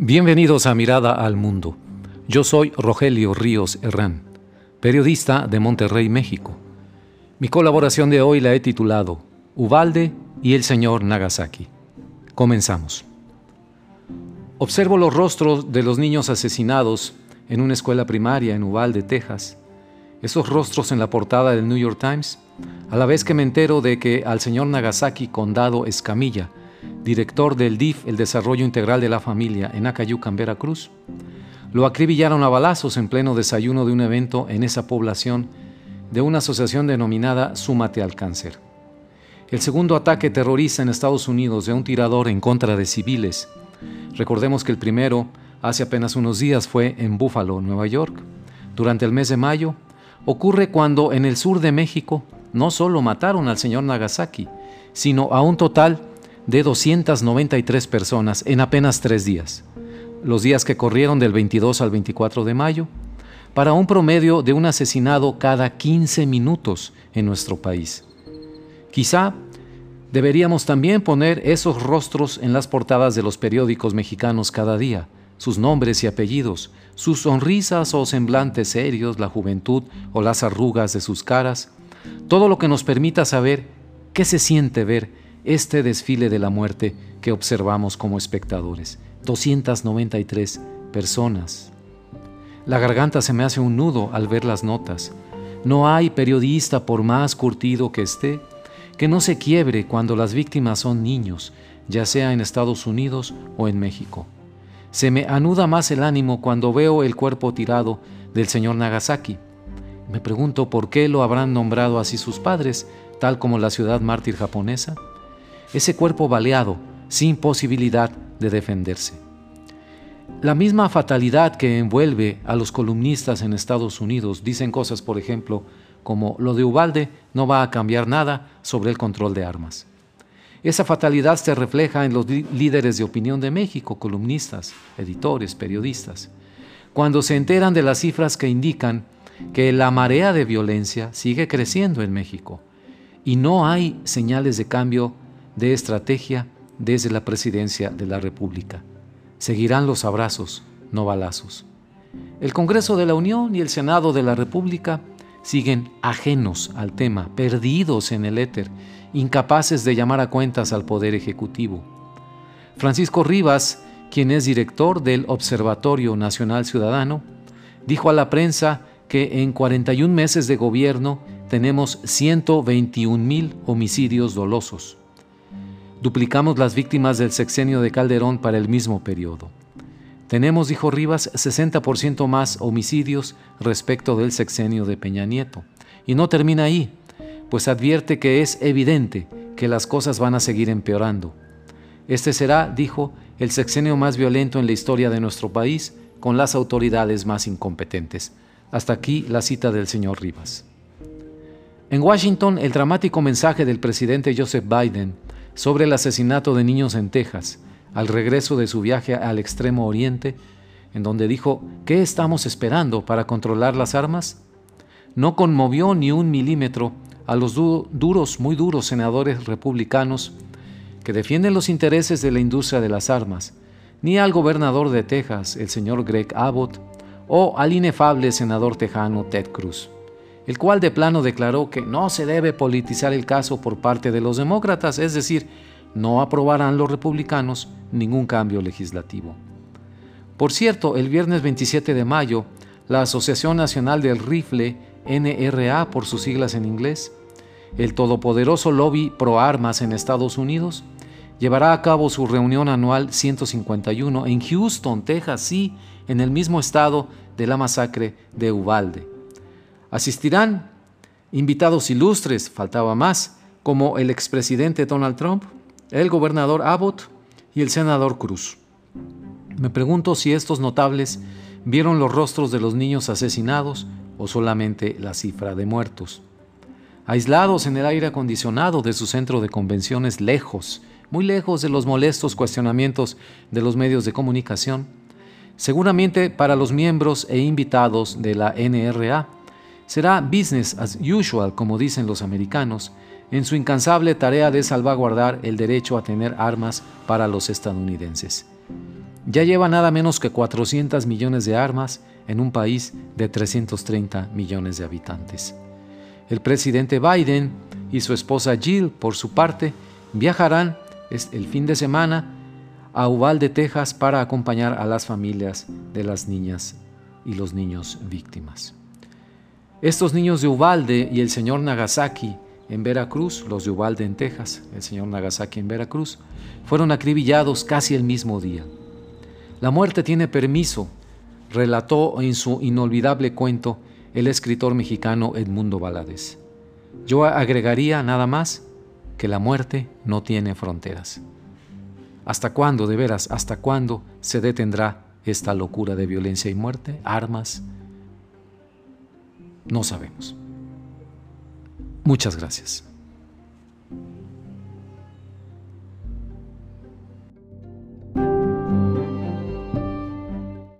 Bienvenidos a Mirada al Mundo. Yo soy Rogelio Ríos Herrán, periodista de Monterrey, México. Mi colaboración de hoy la he titulado Ubalde y el señor Nagasaki. Comenzamos. Observo los rostros de los niños asesinados en una escuela primaria en Uvalde, Texas. Esos rostros en la portada del New York Times, a la vez que me entero de que al señor Nagasaki Condado Escamilla, director del DIF, el Desarrollo Integral de la Familia, en Acayucan, Veracruz, lo acribillaron a balazos en pleno desayuno de un evento en esa población de una asociación denominada Súmate al Cáncer. El segundo ataque terrorista en Estados Unidos de un tirador en contra de civiles. Recordemos que el primero, hace apenas unos días, fue en Buffalo, Nueva York. Durante el mes de mayo, ocurre cuando en el sur de México no solo mataron al señor Nagasaki, sino a un total de 293 personas en apenas tres días, los días que corrieron del 22 al 24 de mayo, para un promedio de un asesinado cada 15 minutos en nuestro país. Quizá deberíamos también poner esos rostros en las portadas de los periódicos mexicanos cada día, sus nombres y apellidos, sus sonrisas o semblantes serios, la juventud o las arrugas de sus caras, todo lo que nos permita saber qué se siente ver este desfile de la muerte que observamos como espectadores. 293 personas. La garganta se me hace un nudo al ver las notas. No hay periodista, por más curtido que esté, que no se quiebre cuando las víctimas son niños, ya sea en Estados Unidos o en México. Se me anuda más el ánimo cuando veo el cuerpo tirado del señor Nagasaki. Me pregunto por qué lo habrán nombrado así sus padres, tal como la ciudad mártir japonesa ese cuerpo baleado, sin posibilidad de defenderse. La misma fatalidad que envuelve a los columnistas en Estados Unidos dicen cosas, por ejemplo, como lo de Ubalde no va a cambiar nada sobre el control de armas. Esa fatalidad se refleja en los líderes de opinión de México, columnistas, editores, periodistas, cuando se enteran de las cifras que indican que la marea de violencia sigue creciendo en México y no hay señales de cambio de estrategia desde la presidencia de la República. Seguirán los abrazos, no balazos. El Congreso de la Unión y el Senado de la República siguen ajenos al tema, perdidos en el éter, incapaces de llamar a cuentas al Poder Ejecutivo. Francisco Rivas, quien es director del Observatorio Nacional Ciudadano, dijo a la prensa que en 41 meses de gobierno tenemos 121 mil homicidios dolosos. Duplicamos las víctimas del sexenio de Calderón para el mismo periodo. Tenemos, dijo Rivas, 60% más homicidios respecto del sexenio de Peña Nieto. Y no termina ahí, pues advierte que es evidente que las cosas van a seguir empeorando. Este será, dijo, el sexenio más violento en la historia de nuestro país, con las autoridades más incompetentes. Hasta aquí la cita del señor Rivas. En Washington, el dramático mensaje del presidente Joseph Biden sobre el asesinato de niños en Texas, al regreso de su viaje al extremo oriente, en donde dijo, ¿qué estamos esperando para controlar las armas? No conmovió ni un milímetro a los duros, muy duros senadores republicanos que defienden los intereses de la industria de las armas, ni al gobernador de Texas, el señor Greg Abbott, o al inefable senador tejano Ted Cruz el cual de plano declaró que no se debe politizar el caso por parte de los demócratas, es decir, no aprobarán los republicanos ningún cambio legislativo. Por cierto, el viernes 27 de mayo, la Asociación Nacional del Rifle, NRA por sus siglas en inglés, el todopoderoso lobby pro armas en Estados Unidos, llevará a cabo su reunión anual 151 en Houston, Texas, sí, en el mismo estado de la masacre de Uvalde. Asistirán invitados ilustres, faltaba más, como el expresidente Donald Trump, el gobernador Abbott y el senador Cruz. Me pregunto si estos notables vieron los rostros de los niños asesinados o solamente la cifra de muertos. Aislados en el aire acondicionado de su centro de convenciones, lejos, muy lejos de los molestos cuestionamientos de los medios de comunicación, seguramente para los miembros e invitados de la NRA, será business as usual, como dicen los americanos, en su incansable tarea de salvaguardar el derecho a tener armas para los estadounidenses. ya lleva nada menos que 400 millones de armas en un país de 330 millones de habitantes. El presidente Biden y su esposa Jill, por su parte, viajarán el fin de semana a Uvalde, Texas, para acompañar a las familias de las niñas y los niños víctimas. Estos niños de Uvalde y el señor Nagasaki en Veracruz, los de Uvalde en Texas, el señor Nagasaki en Veracruz, fueron acribillados casi el mismo día. La muerte tiene permiso, relató en su inolvidable cuento el escritor mexicano Edmundo Valadez. Yo agregaría nada más que la muerte no tiene fronteras. ¿Hasta cuándo, de veras, hasta cuándo se detendrá esta locura de violencia y muerte? ¿Armas? No sabemos. Muchas gracias.